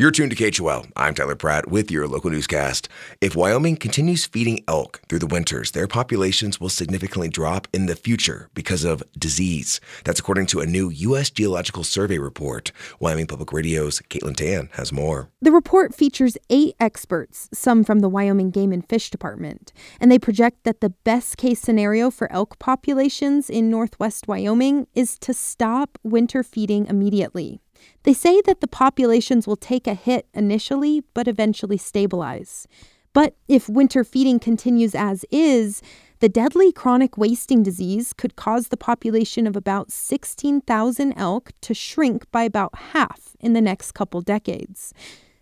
You're tuned to KHOL. I'm Tyler Pratt with your local newscast. If Wyoming continues feeding elk through the winters, their populations will significantly drop in the future because of disease. That's according to a new U.S. Geological Survey report. Wyoming Public Radio's Caitlin Tan has more. The report features eight experts, some from the Wyoming Game and Fish Department, and they project that the best case scenario for elk populations in northwest Wyoming is to stop winter feeding immediately. They say that the populations will take a hit initially, but eventually stabilize. But if winter feeding continues as is, the deadly chronic wasting disease could cause the population of about 16,000 elk to shrink by about half in the next couple decades.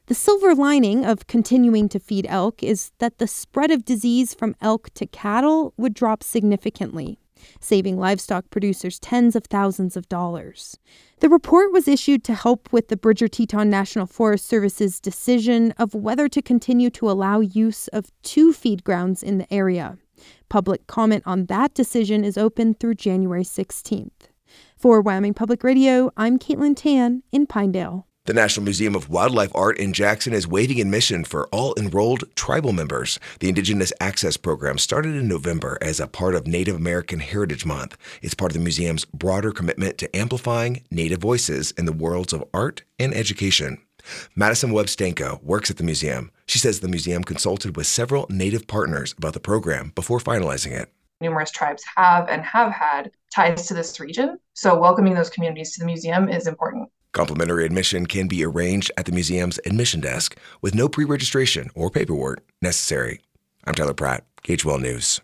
The silver lining of continuing to feed elk is that the spread of disease from elk to cattle would drop significantly saving livestock producers tens of thousands of dollars. The report was issued to help with the Bridger Teton National Forest Service's decision of whether to continue to allow use of two feed grounds in the area. Public comment on that decision is open through January 16th. For Wyoming Public Radio, I'm Caitlin Tan in Pinedale. The National Museum of Wildlife Art in Jackson is waiving admission for all enrolled tribal members. The Indigenous Access Program started in November as a part of Native American Heritage Month. It's part of the museum's broader commitment to amplifying Native voices in the worlds of art and education. Madison Webb Stanko works at the museum. She says the museum consulted with several Native partners about the program before finalizing it. Numerous tribes have and have had ties to this region, so welcoming those communities to the museum is important. Complimentary admission can be arranged at the museum's admission desk with no pre registration or paperwork necessary. I'm Tyler Pratt, KHOL News.